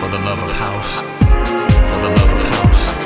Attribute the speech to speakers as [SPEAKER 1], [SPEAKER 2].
[SPEAKER 1] for the love of house, for the love of house.